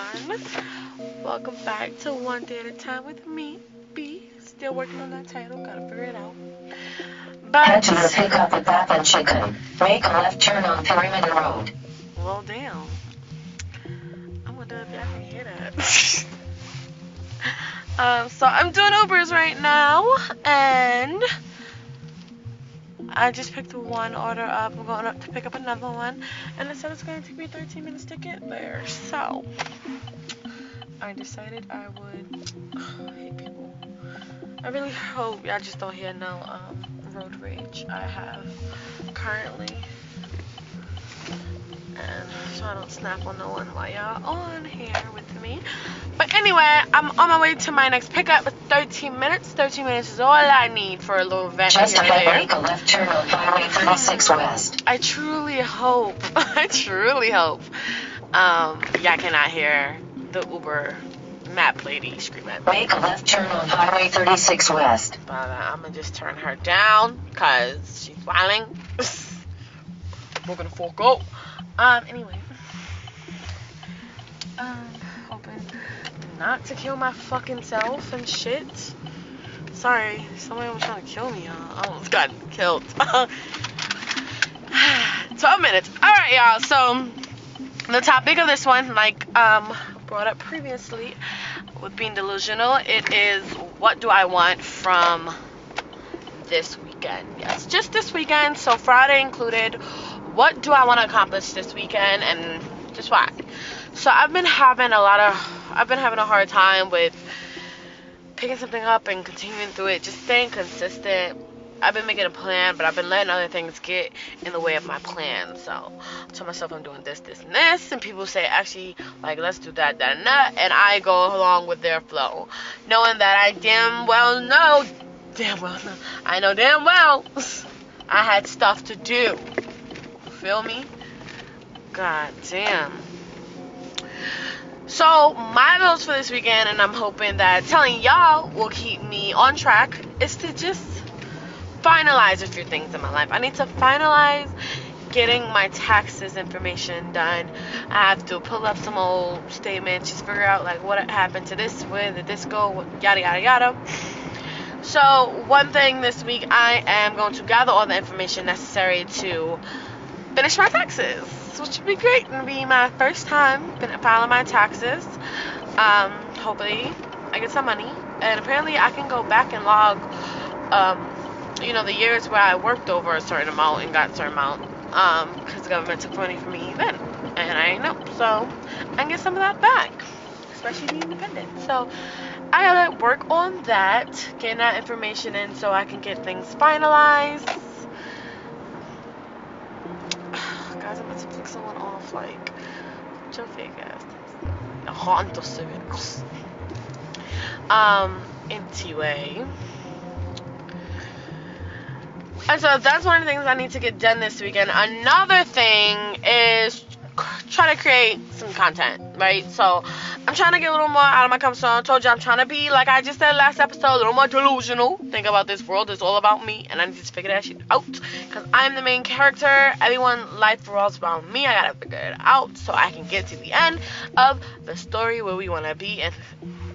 everyone. Welcome back to One Day at a Time with me, B. Still working on that title, gotta figure it out. But Head to the pickup at Bath and Chicken. Make a left turn on Perimeter Road. well, damn. i'm gonna wonder if y'all can hear that. um, so I'm doing Ubers right now, and I just picked one order up. I'm going up to pick up another one, and it said it's going to take me 13 minutes to get there. So I decided I would. I hate people. I really hope y'all just don't hear no um, road rage I have currently. And so I don't snap on no one while y'all on here with me. Anyway, I'm on my way to my next pickup. It's 13 minutes. 13 minutes is all I need for a little vent Just here and ahead, make a left turn on Highway 36 West. I truly hope, I truly hope, um, y'all cannot hear the Uber map lady scream at me. Make a left turn on Highway 36 West. But uh, I'm gonna just turn her down because she's whining. We're gonna fork out. Um, anyway. Not to kill my fucking self and shit. Sorry, somebody was trying to kill me, y'all. I almost got killed. 12 minutes. Alright, y'all. So, the topic of this one, like um brought up previously with being delusional, it is what do I want from this weekend? Yes, just this weekend. So Friday included. What do I want to accomplish this weekend and just why? So I've been having a lot of I've been having a hard time with picking something up and continuing through it, just staying consistent. I've been making a plan, but I've been letting other things get in the way of my plan. So I tell myself I'm doing this, this, and this, and people say actually like let's do that, that, and that, and I go along with their flow, knowing that I damn well know, damn well know, I know damn well I had stuff to do. Feel me? God damn. So my goals for this weekend, and I'm hoping that telling y'all will keep me on track, is to just finalize a few things in my life. I need to finalize getting my taxes information done. I have to pull up some old statements, just figure out like what happened to this, where did this go, yada yada yada. So one thing this week, I am going to gather all the information necessary to finish my taxes, which would be great. It'll be my first time filing my taxes. Um, hopefully, I get some money, and apparently, I can go back and log, um, you know, the years where I worked over a certain amount and got a certain amount, um, because the government took money from me then, and I know, so I can get some of that back, especially being independent. So. I gotta work on that, getting that information in so I can get things finalized. Guys, I'm about to flick someone off. Like, your fake ass. Honda Civics. Um, anyway. And so that's one of the things I need to get done this weekend. Another thing is try to create some content, right? So I'm trying to get a little more out of my comfort zone. I told you I'm trying to be, like I just said last episode, a little more delusional. Think about this world is all about me, and I need to figure that shit out. Because I'm the main character. Everyone life revolves around me. I gotta figure it out so I can get to the end of the story where we want to be and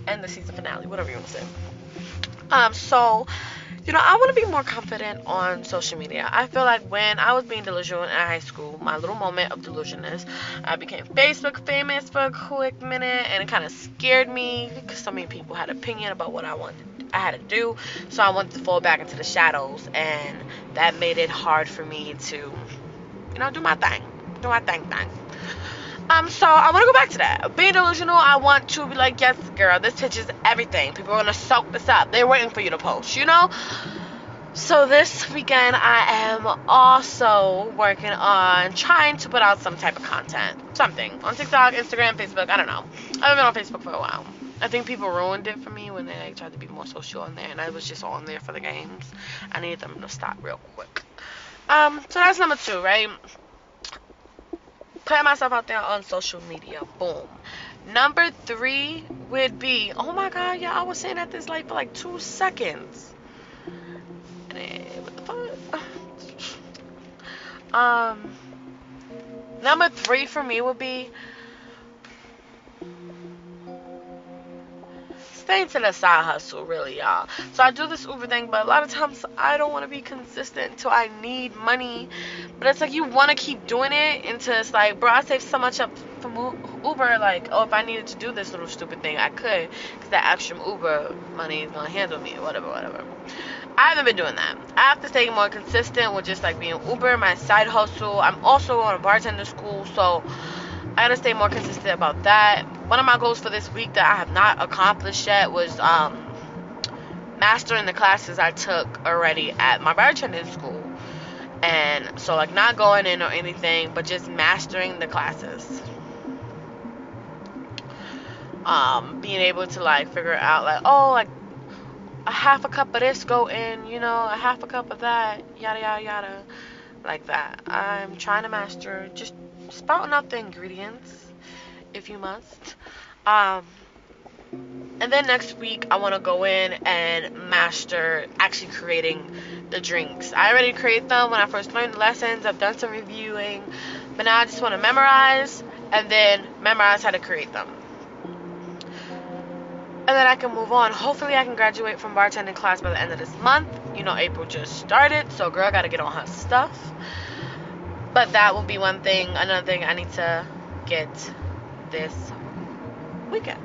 end the season finale, whatever you want to say. Um, so you know, I want to be more confident on social media. I feel like when I was being delusional in high school, my little moment of delusionness, I became Facebook famous for a quick minute, and it kind of scared me because so many people had opinion about what I wanted, I had to do. So I wanted to fall back into the shadows, and that made it hard for me to, you know, do my thing, do my thing, thing. Um, so I want to go back to that. Being delusional, I want to be like, yes, girl, this touches everything. People are gonna soak this up. They're waiting for you to post, you know. So this weekend, I am also working on trying to put out some type of content, something on TikTok, Instagram, Facebook. I don't know. I haven't been on Facebook for a while. I think people ruined it for me when they like, tried to be more social on there, and I was just on there for the games. I need them to stop real quick. Um, so that's number two, right? Putting myself out there on social media. Boom. Number three would be, oh my god, yeah, I was sitting at this light for like two seconds. Fuck? Um, number three for me would be it a side hustle, really, y'all. So I do this Uber thing, but a lot of times I don't want to be consistent until I need money. But it's like you want to keep doing it until it's like, bro, I saved so much up from Uber. Like, oh, if I needed to do this little stupid thing, I could, because that extra Uber money is gonna handle me, whatever, whatever. I haven't been doing that. I have to stay more consistent with just like being Uber, my side hustle. I'm also going to bartender school, so I gotta stay more consistent about that. One of my goals for this week that I have not accomplished yet was um, mastering the classes I took already at my bartending school. And so, like, not going in or anything, but just mastering the classes. Um, being able to, like, figure out, like, oh, like, a half a cup of this go in, you know, a half a cup of that, yada, yada, yada. Like that. I'm trying to master just spouting out the ingredients if you must. Um, and then next week, I want to go in and master actually creating the drinks. I already create them when I first learned the lessons. I've done some reviewing, but now I just want to memorize and then memorize how to create them. And then I can move on. Hopefully, I can graduate from bartending class by the end of this month. You know, April just started, so girl got to get on her stuff. But that will be one thing. Another thing I need to get this weekend.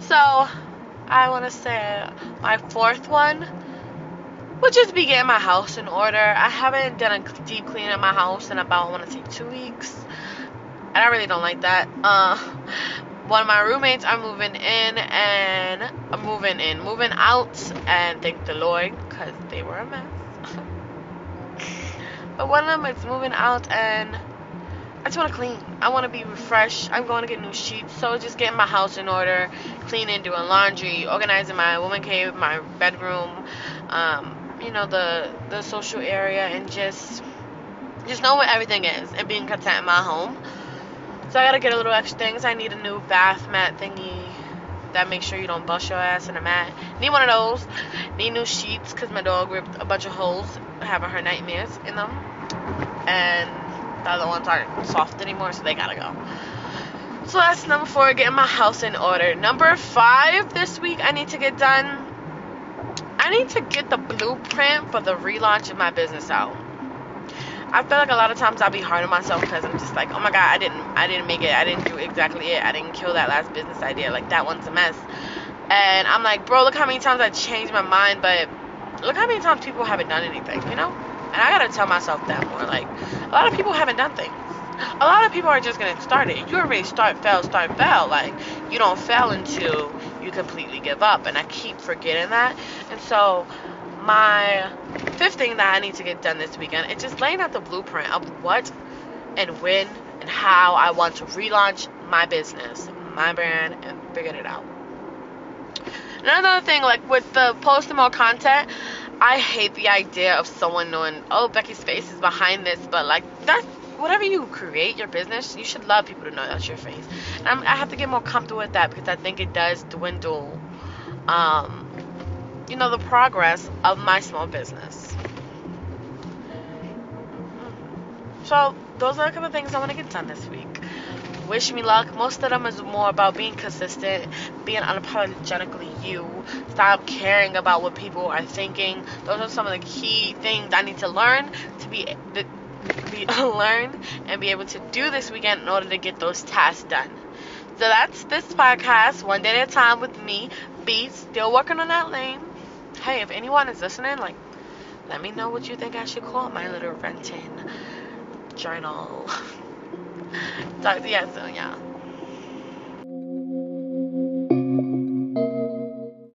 So I want to say my fourth one would just be getting my house in order. I haven't done a deep clean in my house in about I want to say two weeks, and I really don't like that. Uh, one of my roommates are moving in and I'm moving in, moving out, and thank the Lord because they were a mess. But one of them is moving out and I just want to clean. I want to be refreshed. I'm going to get new sheets. So just getting my house in order, cleaning, doing laundry, organizing my woman cave, my bedroom, um, you know, the the social area and just just know what everything is and being content in my home. So I gotta get a little extra things. I need a new bath mat thingy that makes sure you don't bust your ass in a mat. Need one of those. Need new sheets because my dog ripped a bunch of holes having her nightmares in them. And the other ones aren't soft anymore, so they gotta go. So that's number four, getting my house in order. Number five this week I need to get done. I need to get the blueprint for the relaunch of my business out. I feel like a lot of times I'll be hard on myself because I'm just like, oh my god, I didn't, I didn't make it, I didn't do exactly it, I didn't kill that last business idea, like that one's a mess. And I'm like, bro, look how many times I changed my mind, but look how many times people haven't done anything, you know? And I gotta tell myself that more. Like, lot of people haven't done things. A lot of people are just gonna start it. You already start, fail, start, fail. Like, you don't fail until you completely give up. And I keep forgetting that. And so, my fifth thing that I need to get done this weekend is just laying out the blueprint of what and when and how I want to relaunch my business, my brand, and figure it out. Another thing, like with the posting more content, I hate the idea of someone knowing, oh, Becky's face is behind this, but like that's whatever you create your business, you should love people to know that's your face. And I'm, i have to get more comfortable with that because I think it does dwindle, um, you know, the progress of my small business. So those are a couple of things I want to get done this week wish me luck. Most of them is more about being consistent, being unapologetically you. Stop caring about what people are thinking. Those are some of the key things I need to learn to be to be learn and be able to do this weekend in order to get those tasks done. So that's this podcast, one day at a time with me, Be Still working on that lane. Hey, if anyone is listening, like, let me know what you think I should call my little renting journal. so, yeah, so yeah.